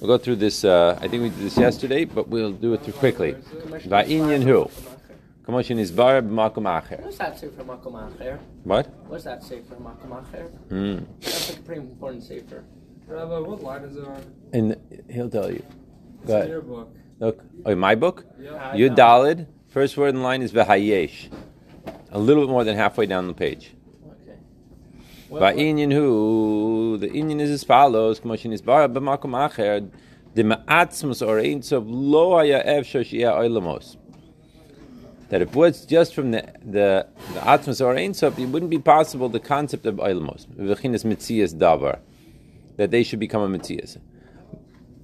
We'll go through this. Uh, I think we did this yesterday, but we'll do it through quickly. Va'inyan hu. Commotion is bar b'makom acher. What's that say Makom Acher? What? What's that say for Makom Acher? Mm. That's like a pretty important safer. Rabbi, what line is it on? And he'll tell you. It's Go in ahead. your book. Look. Oh, in my book? Yeah. Yud Dalid. First word in line is v'hayesh. A little bit more than halfway down the page. What- Va'inyan hu. The Inyan is as follows. Commotion is bar b'makom acher. The ma'atzmus or ein sof lo haya efshar shiyah oilamos. That if it just from the the, the Atmos or Ein Sof, it wouldn't be possible the concept of Oilamos, V'chinas Mitzias Davar, that they should become a Mitzias.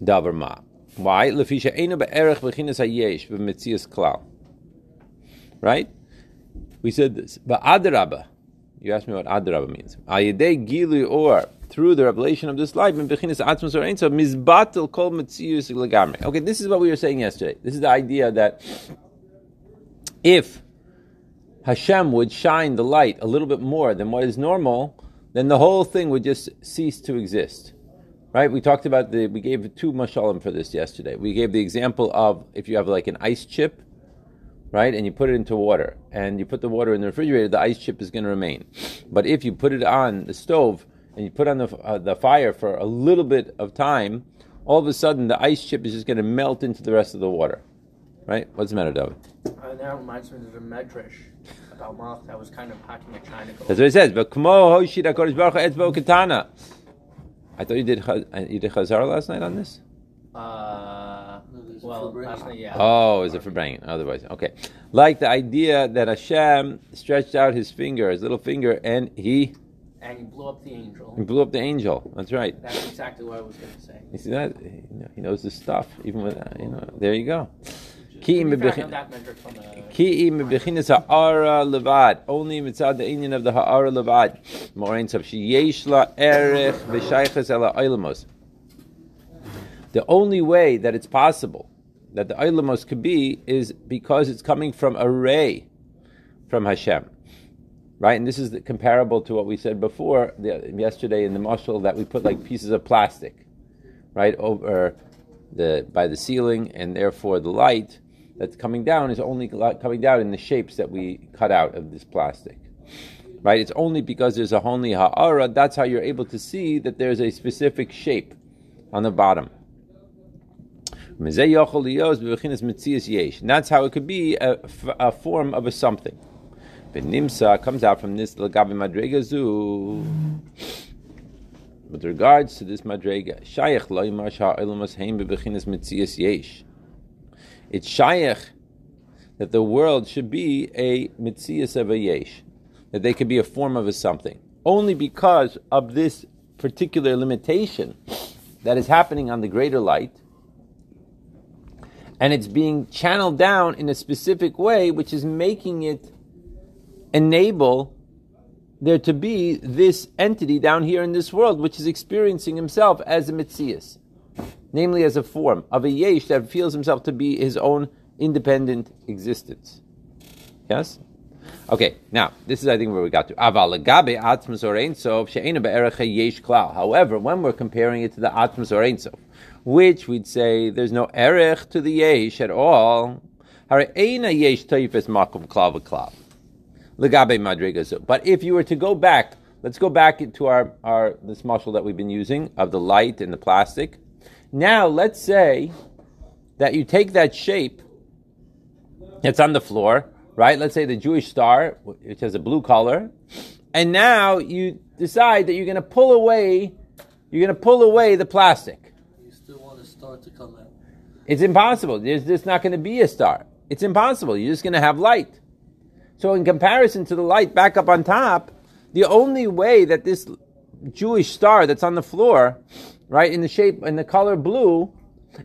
Davar Ma. Why? Lefisha Einu Be'erech V'chinas Hayesh V'Mitzias Klal. Right? We said this. But Adrabah, you asked me what Adrabah means. Ayedei Gilu or through the revelation of this life. Okay, this is what we were saying yesterday. This is the idea that if Hashem would shine the light a little bit more than what is normal, then the whole thing would just cease to exist. Right? We talked about the, we gave two mashalim for this yesterday. We gave the example of if you have like an ice chip, right, and you put it into water, and you put the water in the refrigerator, the ice chip is going to remain. But if you put it on the stove and you put on the, uh, the fire for a little bit of time, all of a sudden the ice chip is just going to melt into the rest of the water. Right? What's the matter, David? Uh, that reminds me of the Medrash about Malach that was kind of hacking a China. That's what it says. But kmo hoshid HaKadosh Baruch etzbo katana. I thought you did uh, you did Chazar last night on this. Uh, well, yeah. Oh, is it for bringing? Otherwise, okay. Like the idea that Hashem stretched out his finger, his little finger, and he, And he blew up the angel. he blew up the angel. That's right. That's exactly what I was going to say. You see that? He he knows his stuff, even with uh, you know. There you go. Ki To im be fair, I bebechin- know that Medrash from the... Ki ha'ara levad. Only mitzad the inyan of the ha'ara levad. Morain sav sheyesh la erech v'shayches ela oilamos. The only way that it's possible that the oilamos could be is because it's coming from a ray from Hashem. Right? And this is the, comparable to what we said before the, yesterday in the mashal that we put like pieces of plastic, right, over the by the ceiling, and therefore the light that's coming down is only coming down in the shapes that we cut out of this plastic. Right? It's only because there's a honli ha'ara, that's how you're able to see that there's a specific shape on the bottom. And that's how it could be a form of a something. Benimsa comes out from this lagabi madrega. With regards to this madrega, shayach b'bechinas mitzias yesh. It's shayach that the world should be a mitzias of a yesh, that they could be a form of a something, only because of this particular limitation that is happening on the greater light, and it's being channeled down in a specific way, which is making it enable there to be this entity down here in this world, which is experiencing himself as a mitzias, namely as a form of a yesh that feels himself to be his own independent existence. Yes? Okay, now, this is, I think, where we got to. However, when we're comparing it to the atmos or ein sof, which we'd say there's no erech to the yesh at all. But if you were to go back, let's go back to our, our this mashal that we've been using of the light and the plastic. Now, let's say that you take that shape it's on the floor, right? Let's say the Jewish star, which has a blue color, and now you decide that you're going to pull away, you're going to pull away the plastic. You still want the star to come out. It's impossible. There's just not going to be a star. It's impossible. You're just going to have light. So, in comparison to the light back up on top, the only way that this Jewish star that's on the floor, right, in the shape and the color blue,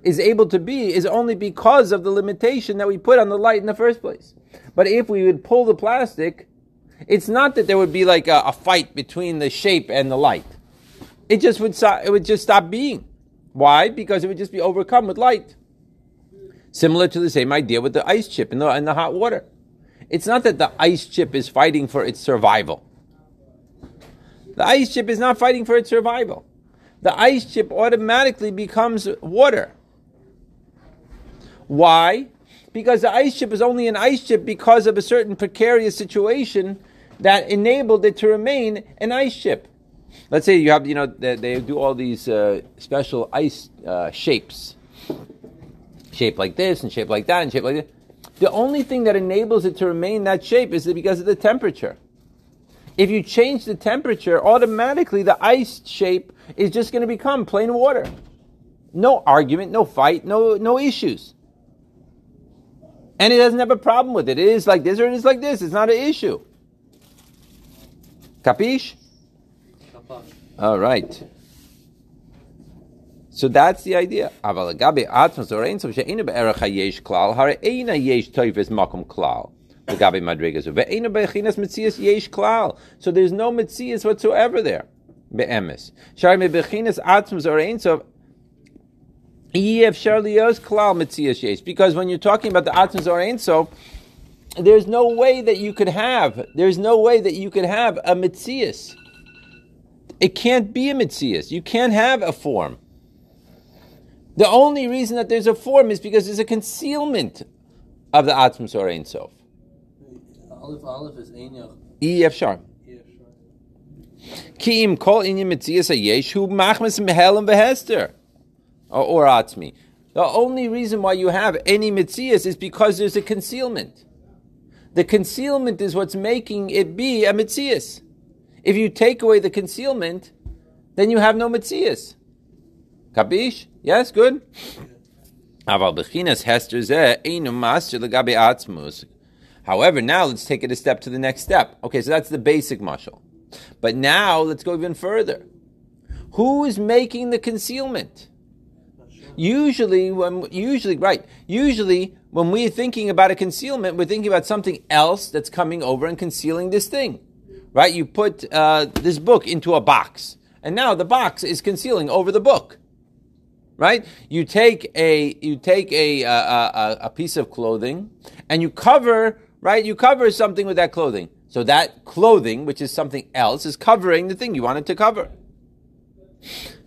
is able to be is only because of the limitation that we put on the light in the first place. But if we would pull the plastic, it's not that there would be like a, a fight between the shape and the light. It just would it would just stop being. Why? Because it would just be overcome with light. Similar to the same idea with the ice chip and the, and the hot water. It's not that the ice chip is fighting for its survival. The ice chip is not fighting for its survival. the ice chip automatically becomes water. Why? Because the ice chip is only an ice chip because of a certain precarious situation that enabled it to remain an ice chip. Let's say you have, you know, they, they do all these uh, special ice uh, shapes, shape like this and shape like that and shape like that. The only thing that enables it to remain that shape is because of the temperature. If you change the temperature, automatically the ice shape is just going to become plain water. No argument, no fight, no no issues. And it doesn't have a problem with it. It is like this or it is like this. It's not an issue. Capish? All right. So that's the idea. So there's no mitzias whatsoever there. Be'emes. Sharmi bechinas atzmos or einsof. Yef sharlios klal mitzias yesh. Because when you're talking about the atzmos or einsof, there's no way that you could have. There's no way that you could have a mitzias. It can't be a mitzias. You can't have a form. The only reason that there's a form is because there's a concealment of the Atzmus or Ein Sof. Aleph Aleph is Einyach. E F sharp. Yeah, sure. Ki im kol mitzias hu machmas mehelim vehester. Or, or Atzmi. The only reason why you have any mitzias is because there's a concealment. The concealment is what's making it be a mitzias. If you take away the concealment, then you have no mitzias. Kabish? Yes, good. However, now let's take it a step to the next step. Okay, so that's the basic mushal. But now let's go even further. Who is making the concealment? Usually, when usually right, usually when we're thinking about a concealment, we're thinking about something else that's coming over and concealing this thing right? You put uh, this book into a box, and now the box is concealing over the book right? You take a you take a, a, a, a piece of clothing and you cover right. You cover something with that clothing. So that clothing, which is something else, is covering the thing you wanted to cover.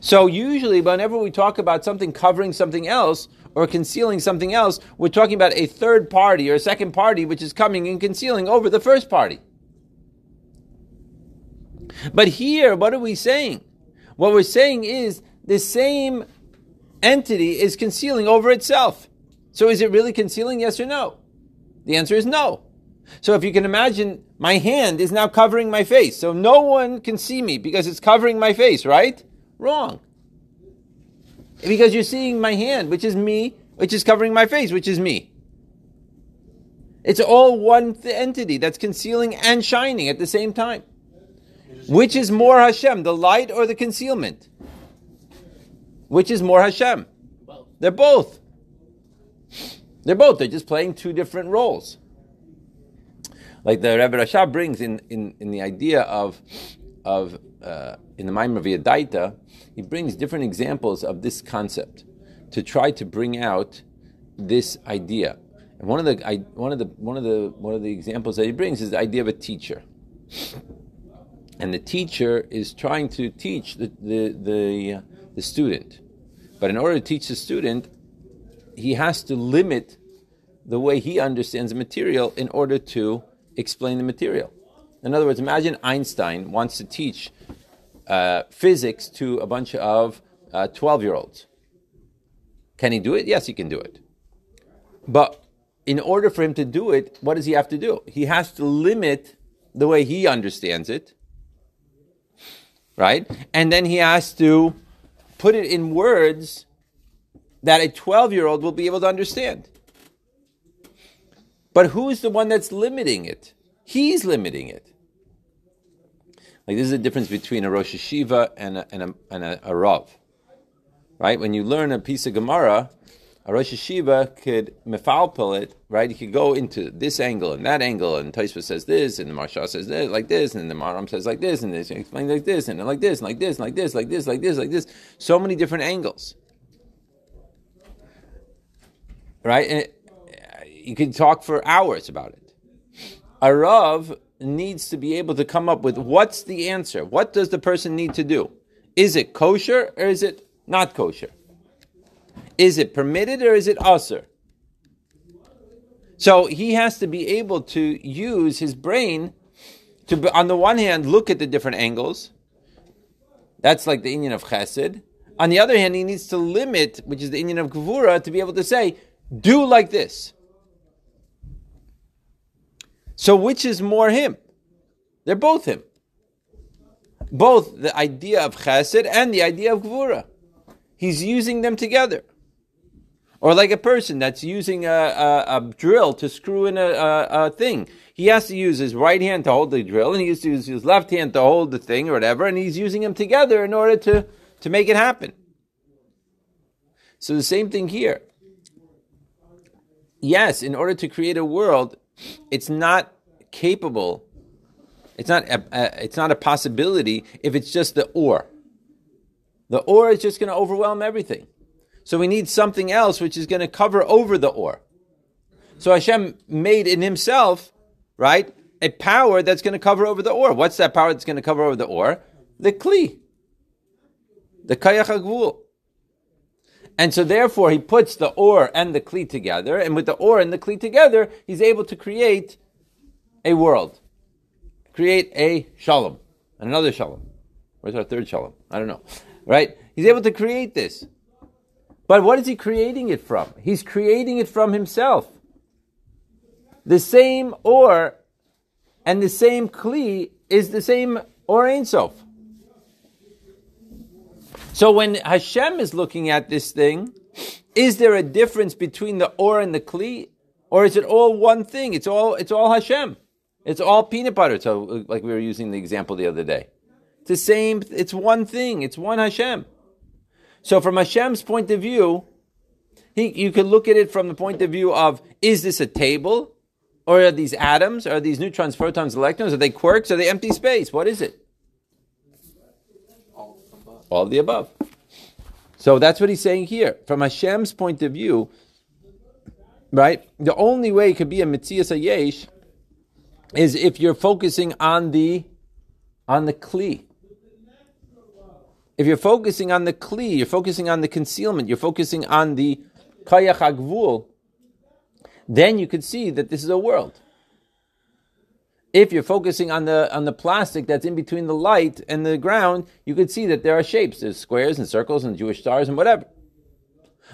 So usually, whenever we talk about something covering something else or concealing something else, we're talking about a third party or a second party which is coming and concealing over the first party. But here, what are we saying? What we're saying is the same entity is concealing over itself. So is it really concealing, yes or no? The answer is no. So if you can imagine, my hand is now covering my face. So no one can see me because it's covering my face, right? Wrong. Because you're seeing my hand, which is me, which is covering my face, which is me. It's all one entity that's concealing and shining at the same time. Which is more Hashem, the light or the concealment? Which is more Hashem? They're both. They're both. They're just playing two different roles. Like the Rebbe Rashab brings in, in, in the idea of, of uh, in the Maimon of Yadaita, he brings different examples of this concept to try to bring out this idea. And one of the I, one of the one of the one of the examples that he brings is the idea of a teacher. And the teacher is trying to teach the the the, uh, the student, but in order to teach the student, he has to limit the way he understands the material in order to explain the material. In other words, imagine Einstein wants to teach uh, physics to a bunch of 12 year olds. Can he do it? Yes, he can do it. But in order for him to do it, what does he have to do? He has to limit the way he understands it, right? And then he has to put it in words that a 12 year old will be able to understand. But who's the one that's limiting it? He's limiting it. Like this is the difference between a Rosh Yeshiva and a, and a, and a, a Rav. Right? When you learn a piece of Gemara, a Rosh Yeshiva could mefalpel it, right? He could go into this angle and that angle, and Taisva says this, and the Marsha says this, like this, and the Maram says like this, and this explains like this, and like this, and like this, and like this, like this, like this, like this. So many different angles. Right? And it, you can talk for hours about it. A Rav needs to be able to come up with what's the answer? What does the person need to do? Is it kosher or is it not kosher? Is it permitted or is it usher? So he has to be able to use his brain to, on the one hand, look at the different angles. That's like the inyan of Chesed. On the other hand, he needs to limit, which is the inyan of Gvura, to be able to say, do like this. So which is more him? They're both him. Both the idea of Chesed and the idea of Gvura. He's using them together. Or like a person that's using a, a, a drill to screw in a, a, a, thing. He has to use his right hand to hold the drill, and he has to use his left hand to hold the thing or whatever, and he's using them together in order to, to make it happen. So the same thing here. Yes, in order to create a world, it's not capable. It's not a, a it's not a possibility if it's just the or. The or is just going to overwhelm everything. So we need something else which is going to cover over the or. So Hashem made in himself, right, a power that's going to cover over the or. What's that power that's going to cover over the or? The kli. The kayach agvul. And so therefore he puts the or and the kli together, and with the or and the kli together, he's able to create a world. Create a shalom. And another shalom. Where's our third shalom? I don't know. Right? He's able to create this. But what is he creating it from? He's creating it from himself. The same or and the same kli is the same or Ein Sof. So when Hashem is looking at this thing, is there a difference between the or and the kli, or is it all one thing? It's all it's all Hashem. It's all peanut butter. So like we were using the example the other day, it's the same. It's one thing. It's one Hashem. So from Hashem's point of view, he, you could look at it from the point of view of is this a table? Or are these atoms? Are these neutrons, protons, electrons? Are they quarks? Are they empty space? What is it? All of the above. So that's what he's saying here. From Hashem's point of view, right? The only way it could be a Mitzias Ayesh is if you're focusing on the on the Kli. If you're focusing on the Kli, you're focusing on the concealment, you're focusing on the Kayach Agvul, then you could see that this is a world. If you're focusing on the on the plastic that's in between the light and the ground, you could see that there are shapes. There's squares and circles and Jewish stars and whatever.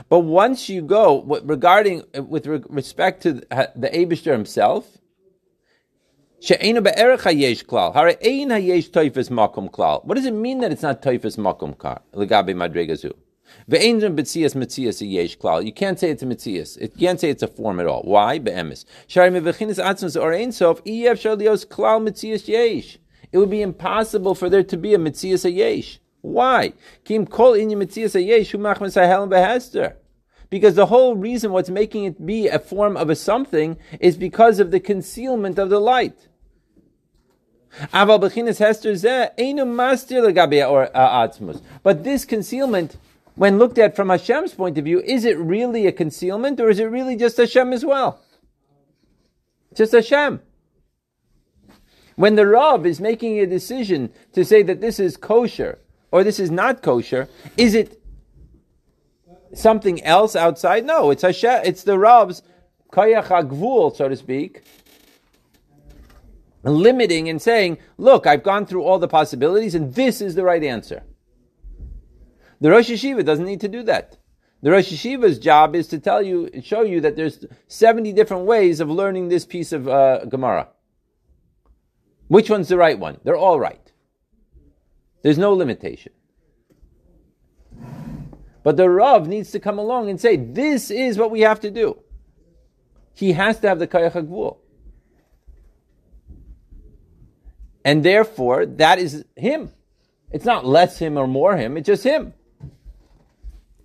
But once you go regarding with respect to the Abishter himself, She'enu be'erech hayesh klal. Hare ein hayesh toifes makom klal. What does it mean that it's not toifes makom kar? Legabe madregazu. Ve'enzim betzias metzias yesh klal. You can't say it's a metzias. You can't say it's a form at all. Why? Be'emes. Shari atzmus or ein sof shalios klal metzias yesh. It would be impossible for there to be a metzias yesh. Why? Kim kol metzias yesh hu machmas behester. Because the whole reason what's making it be a form of a something is because of the concealment of the light. Uh, but this concealment, when looked at from Hashem's point of view, is it really a concealment or is it really just Hashem as well? Just Hashem. When the Rav is making a decision to say that this is kosher or this is not kosher, is it something else outside? No, it's Hashem. It's the Rav's agvul, so to speak, limiting and saying, look, I've gone through all the possibilities and this is the right answer. The Rosh Yeshiva doesn't need to do that. The Rosh Yeshiva's job is to tell you, and show you that there's 70 different ways of learning this piece of uh, Gemara. Which one's the right one? They're all right. There's no limitation. But the Rav needs to come along and say, this is what we have to do. He has to have the Kayach HaGvul. And therefore, that is him. It's not less him or more him, it's just him.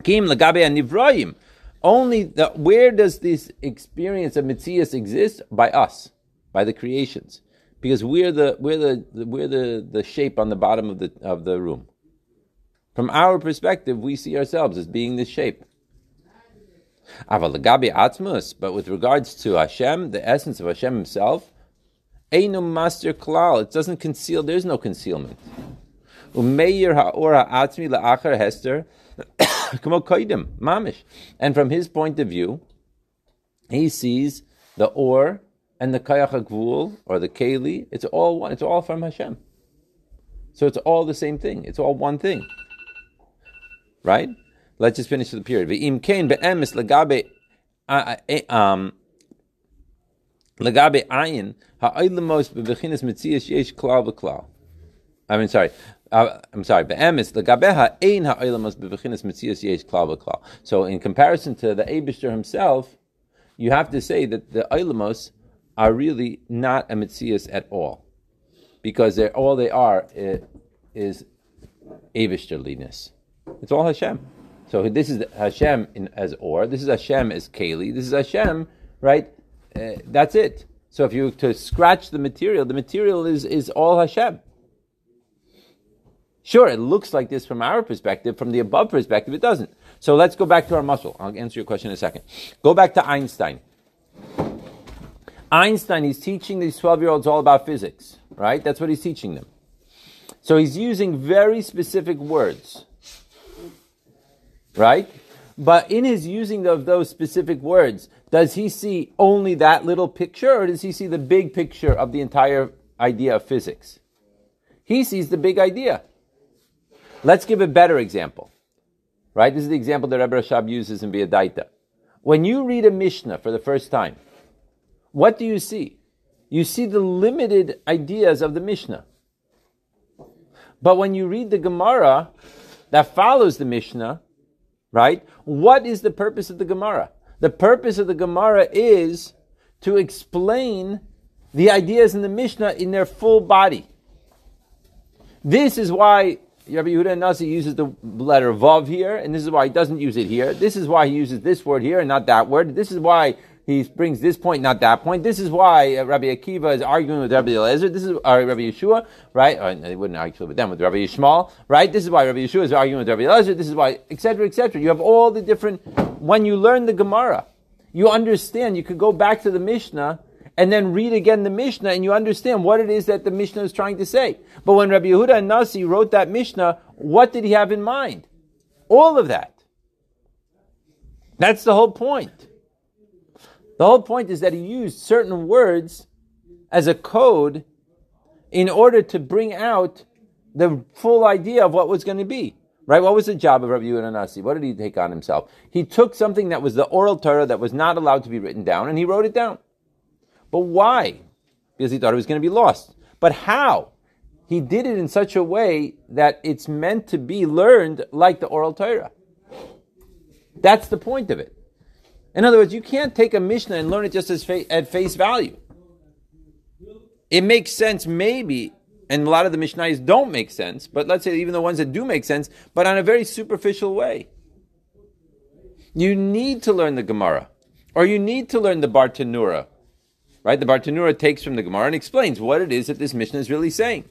Kim lagabe. Only the, where does this experience of Mitzias exist? By us, by the creations. Because we're the we're the we're the, the shape on the bottom of the of the room. From our perspective, we see ourselves as being this shape. But with regards to Hashem, the essence of Hashem Himself, Einu master klal. It doesn't conceal. There's no concealment. Umeir ha'or ha'atzmi la'achar hester. Kamo mamish. And from his point of view, he sees the or and the kayach HaGvul, or the keli, it's all one, it's all from Hashem. So it's all the same thing. It's all one thing. Right? Let's just finish the period. V'im kain be'emes legabe uh, um, legabe ayin mitzias yesh klal v'klal. I mean, sorry. Uh, I'm sorry. Be'emes legabe ha'ein ha'oilemos bebechinas mitzias yesh klal v'klal. So in comparison to the Abishter himself, you have to say that the oilemos are really not a mitzias at all, because they're all they are is, is Abishterliness. It's all Hashem. So this is Hashem in, as or. This is Hashem as keli. This is Hashem, right? Uh, that's it. So if you to scratch the material, the material is is all Hashem. Sure, it looks like this from our perspective. From the above perspective, it doesn't. So let's go back to our mashal. I'll answer your question in a second. Go back to Einstein. Einstein, is teaching these 12 year olds all about physics, right? That's what he's teaching them. So he's using very specific words right? But in his using of those specific words, does he see only that little picture or does he see the big picture of the entire idea of physics? He sees the big idea. Let's give a better example. Right? This is the example that Rebbe Rashab uses in Biadaita. When you read a Mishnah for the first time, what do you see? You see the limited ideas of the Mishnah. But when you read the Gemara that follows the Mishnah, right? What is the purpose of the Gemara? The purpose of the Gemara is to explain the ideas in the Mishnah in their full body. This is why Rabbi Yehuda Nasi uses the letter Vav here, and this is why he doesn't use it here. This is why he uses this word here and not that word. This is why he brings this point, not that point. This is why uh, Rabbi Akiva is arguing with Rabbi Eliezer. This is uh, Rabbi Yehoshua, right? Or, they wouldn't argue with them, with Rabbi Yishmael, right? This is why Rabbi Yehoshua is arguing with Rabbi Eliezer. This is why, etc., etc. You have all the different. When you learn the Gemara, you understand. You could go back to the Mishnah and then read again the Mishnah, and you understand what it is that the Mishnah is trying to say. But when Rabbi Yehuda HaNasi wrote that Mishnah, what did he have in mind? All of that. That's the whole point. The whole point is that he used certain words as a code in order to bring out the full idea of what was going to be. Right? What was the job of Rabbi Yehuda Nasi? What did he take on himself? He took something that was the oral Torah that was not allowed to be written down and he wrote it down. But why? Because he thought it was going to be lost. But how? He did it in such a way that it's meant to be learned like the oral Torah. That's the point of it. In other words, you can't take a Mishnah and learn it just as fa- at face value. It makes sense, maybe, and a lot of the Mishnahs don't make sense, but let's say even the ones that do make sense, but on a very superficial way. You need to learn the Gemara, or you need to learn the Bartanura. Right? The Bartanura takes from the Gemara and explains what it is that this Mishnah is really saying.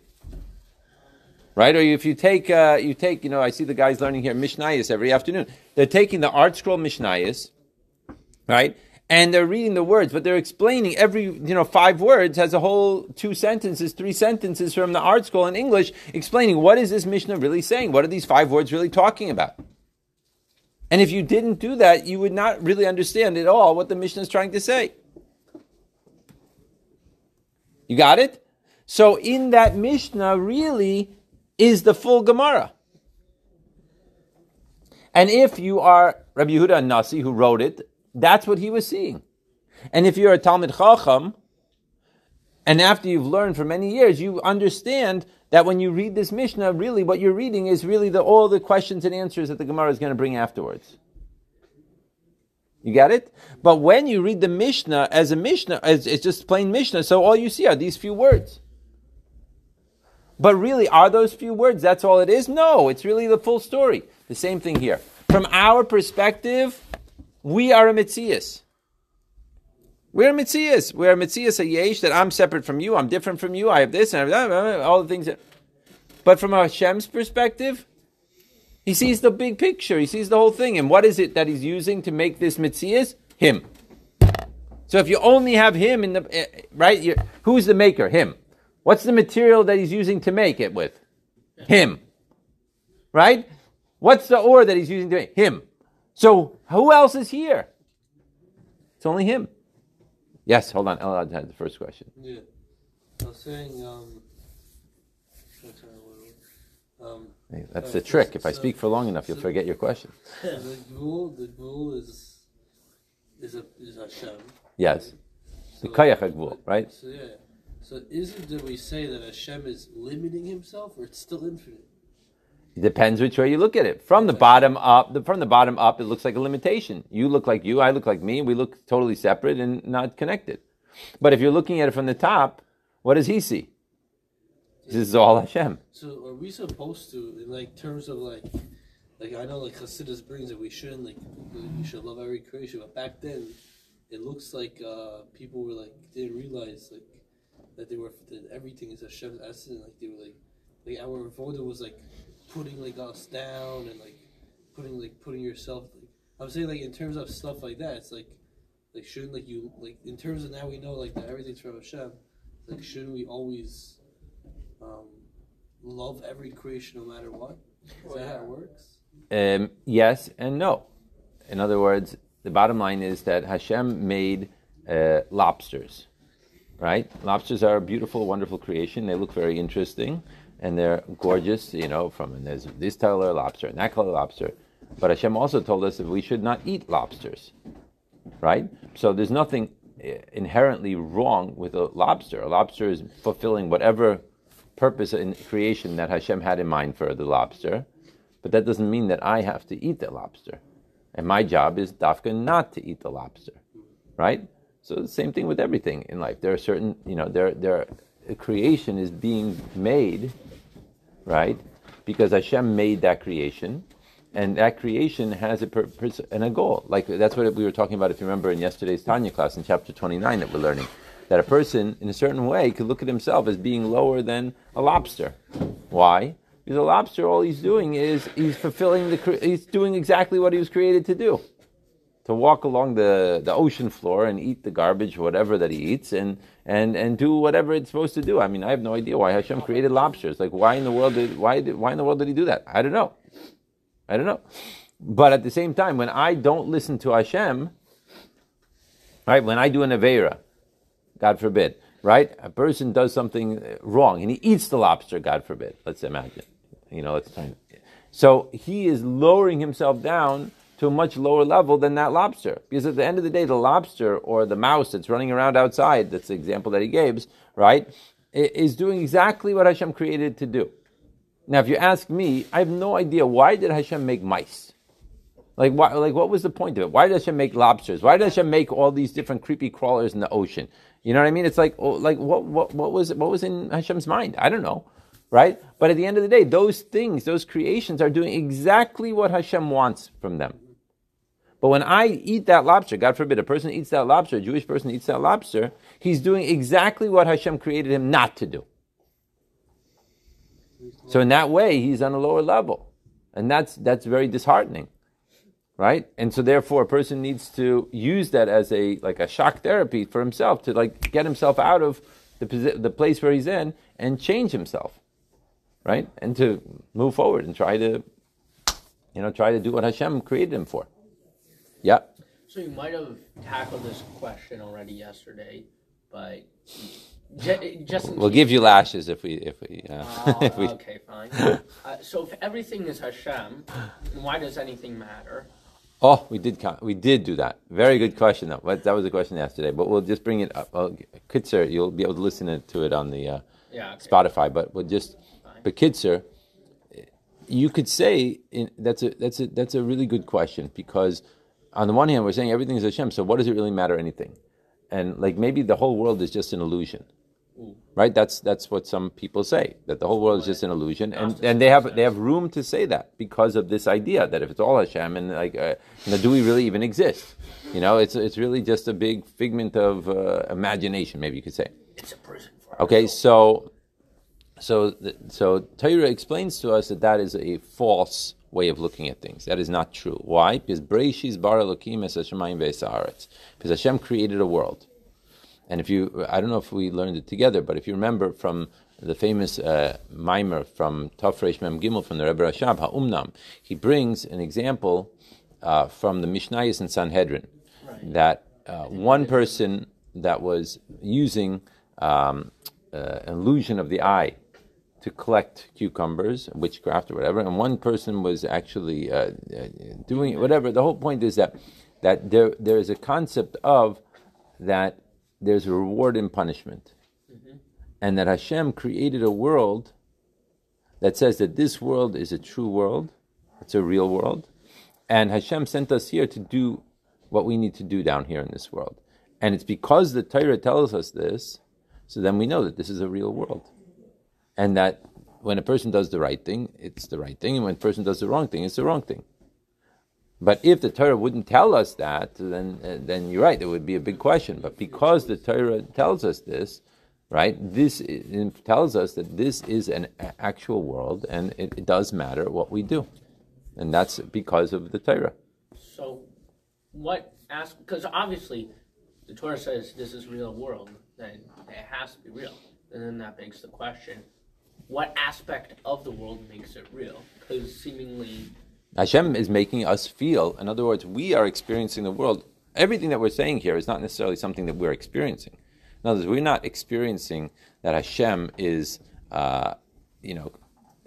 Right? Or if you take, uh, you take, you know, I see the guys learning here Mishnayos every afternoon. They're taking the ArtScroll Mishnayos, right? And they're reading the words, but they're explaining every, you know, five words has a whole two sentences, three sentences from the ArtScroll in English explaining what is this Mishnah really saying? What are these five words really talking about? And if you didn't do that, you would not really understand at all what the Mishnah is trying to say. You got it? So in that Mishnah really is the full Gemara. And if you are Rabbi Yehuda Nasi who wrote it, that's what he was seeing. And if you're a Talmud Chacham, and after you've learned for many years, you understand that when you read this Mishnah, really what you're reading is really the, all the questions and answers that the Gemara is going to bring afterwards. You get it? But when you read the Mishnah as a Mishnah, as it's just plain Mishnah, so all you see are these few words. But really, are those few words? That's all it is? No, it's really the full story. The same thing here. From our perspective, we are a Mitzias. We're a Mitzias. We're a Mitzias, a Yesh, that I'm separate from you, I'm different from you, I have this and I have that, all the things that. But from Hashem's perspective, he sees the big picture. He sees the whole thing. And what is it that he's using to make this Mitzias? Him. So if you only have him in the, eh, right, who's the maker? Him. What's the material that he's using to make it with? Him. right? What's the ore that he's using to him? So who else is here? It's only him. Yes, hold on. Elad had the first question. Yeah. I was saying, um, I'm sorry, what was it? um, Hey, That's Uh, the trick. If I speak for long enough, you'll so- forget your question. the ghoul, the ghoul is is a is Hashem. Yes. The So- Kayach HaGvul, right? So yeah. So is it that we say that Hashem is limiting himself, or it's still infinite? It depends which way you look at it. From the bottom up, the, from the bottom up, it looks like a limitation. You look like you, I look like me. We look totally separate and not connected. But if you're looking at it from the top, what does he see? This is all Hashem. So are we supposed to, in like terms of like, like I know like Hasidus brings that we shouldn't like we should love every creation, but back then, it looks like uh, people were like didn't realize like that they were that everything is Hashem's essence. Like they were like like our voda was like putting like us down and like putting like putting yourself. Like, I'm saying like in terms of stuff like that, it's like like shouldn't like you like in terms of now we know like that everything's from Hashem. Like shouldn't we always um, love every creation no matter what? Is that how it works? Um, yes and no. In other words, the bottom line is that Hashem made uh, lobsters, right? Lobsters are a beautiful, wonderful creation. They look very interesting and they're gorgeous, you know, from and there's this color lobster and that color lobster. But Hashem also told us that we should not eat lobsters, right? So there's nothing uh, inherently wrong with a lobster. A lobster is fulfilling whatever purpose in creation that Hashem had in mind for the lobster. But that doesn't mean that I have to eat the lobster. And my job is dafka not to eat the lobster. Right? So the same thing with everything in life. There are certain, you know, there there Uh, creation is being made, right? Because Hashem made that creation, and that creation has a purpose and a goal. Like that's what we were talking about, if you remember, in yesterday's Tanya class in chapter 29 that we're learning. That a person, in a certain way, could look at himself as being lower than a lobster. Why? Because a lobster, all he's doing is he's fulfilling the, he's doing exactly what he was created to do. To walk along the, the ocean floor and eat the garbage, whatever that he eats, and, and, and do whatever it's supposed to do. I mean, I have no idea why Hashem created lobsters. Like, why in the world did, why, did, why in the world did he do that? I don't know. I don't know. But at the same time, when I don't listen to Hashem, right, when I do an Avera, God forbid, right? A person does something wrong and he eats the lobster, God forbid. Let's imagine. You know, let's try. So he is lowering himself down to a much lower level than that lobster. Because at the end of the day, the lobster or the mouse that's running around outside, that's the example that he gave, right, is doing exactly what Hashem created to do. Now, if you ask me, I have no idea why did Hashem make mice? Like, why, like, what was the point of it? Why did Hashem make lobsters? Why did Hashem make all these different creepy crawlers in the ocean? You know what I mean? It's like, oh, like what, what, what was, what was in Hashem's mind? I don't know, right? But at the end of the day, those things, those creations, are doing exactly what Hashem wants from them. But when I eat that lobster, God forbid, a person eats that lobster, a Jewish person eats that lobster, he's doing exactly what Hashem created him not to do. So in that way, he's on a lower level, and that's that's very disheartening, right? And so therefore, a person needs to use that as a like a shock therapy for himself to like get himself out of the the place where he's in and change himself, right? And to move forward and try to, you know, try to do what Hashem created him for. Yeah. So you might have tackled this question already yesterday, but ju- just in We'll give you lashes if we if we uh, Oh, if we. okay, fine. Uh, so if everything is Hashem, then why does anything matter? Oh, we did we did do that. Very good question though. That was a question yesterday. But we'll just bring it up. Well, Kitzer, you'll be able to listen to it on the uh, Yeah. Okay. Spotify. But we'll just Fine. but Kitzer, you could say in, that's a that's a that's a really good question because on the one hand we're saying everything is Hashem. So what does it really matter anything? And like maybe the whole world is just an illusion. Right, that's that's what some people say that the whole world is just an illusion, and and they have they have room to say that because of this idea that if it's all Hashem and like, uh, you know, do we really even exist? You know, it's it's really just a big figment of uh, imagination, maybe you could say. It's a prison for Okay, so so the, so Torah explains to us that that is a false way of looking at things. That is not true. Why? Because Breishis bara Elokim es hashemayim ve'esaretz. Because Hashem created a world. And if you, I don't know if we learned it together, but if you remember from the famous uh, mimer from Tafresh Mem Gimel from the Rebbe Rashab Ha'umnam. He brings an example uh, from the Mishnayos and Sanhedrin Right. that uh, one person that was using um, uh, an illusion of the eye to collect cucumbers, witchcraft or whatever, and one person was actually uh, uh, doing whatever. The whole point is that that there there is a concept of that there's a reward and punishment, and that Hashem created a world that says that this world is a true world, it's a real world, and Hashem sent us here to do what we need to do down here in this world, and it's because the Torah tells us this, so then we know that this is a real world and that when a person does the right thing, it's the right thing, and when a person does the wrong thing, it's the wrong thing. But if the Torah wouldn't tell us that, then uh, then you're right. There would be a big question. But because the Torah tells us this, right? This i- it tells us that this is an actual world, and it, it does matter what we do, and that's because of the Torah. So, what ask? Because obviously, the Torah says this is real world. Then it has to be real. And then that begs the question: What aspect of the world makes it real? Because seemingly, Hashem is making us feel. In other words, we are experiencing the world. Everything that we're saying here is not necessarily something that we're experiencing. In other words, we're not experiencing that Hashem is, uh, you know,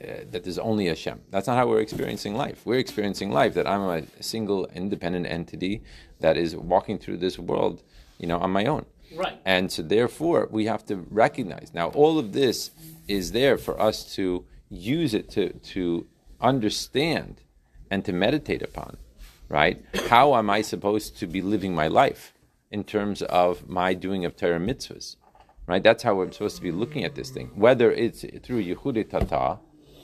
uh, that there's only Hashem. That's not how we're experiencing life. We're experiencing life that I'm a single, independent entity that is walking through this world, you know, on my own. Right? And so, therefore, we have to recognize. Now, all of this is there for us to use it to, to understand and to meditate upon, right? How am I supposed to be living my life in terms of my doing of Torah mitzvahs, right? That's how we're supposed to be looking at this thing. Whether it's through Yehude Tata,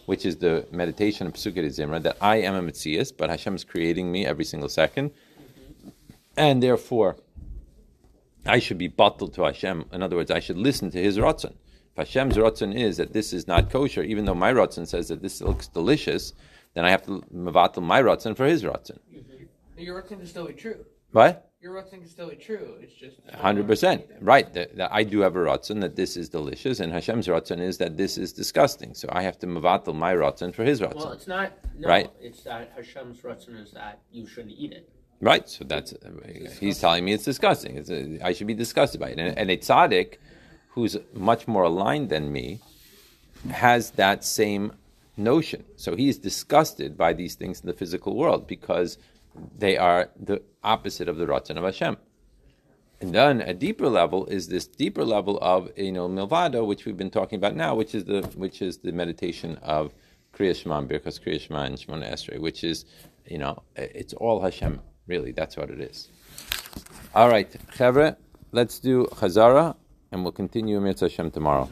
which is the meditation of Pesukei Zimra, that I am a Metzias, but Hashem is creating me every single second, and therefore I should be bottled to Hashem. In other words, I should listen to His ratzon. If Hashem's ratzon is that this is not kosher, even though my ratzon says that this looks delicious, then I have to mevatel my ratzon for His ratzon. Your ratzon can still be true. What? Your ratzon can still be true. It's just Hundred percent, right? That, that I do have a ratzon that this is delicious, and Hashem's ratzon is that this is disgusting. So I have to mevatel my ratzon for His ratzon. Well, it's not. No, Right. It's that Hashem's ratzon is that you shouldn't eat it. Right. So that's uh, he's telling me it's disgusting. It's a, I should be disgusted by it. And, and a tzaddik, who's much more aligned than me, has that same notion. So he's disgusted by these things in the physical world because they are the opposite of the ratzon of Hashem. And then a deeper level is this deeper level of you know milvado, which we've been talking about now, which is the which is the meditation of Kriya Shema Birkas Kriya Shema and Shemona Esrei, which is you know it's all Hashem. Really, that's what it is. All right, Chevre, let's do Chazara, and we'll continue Mitzvah Hashem tomorrow.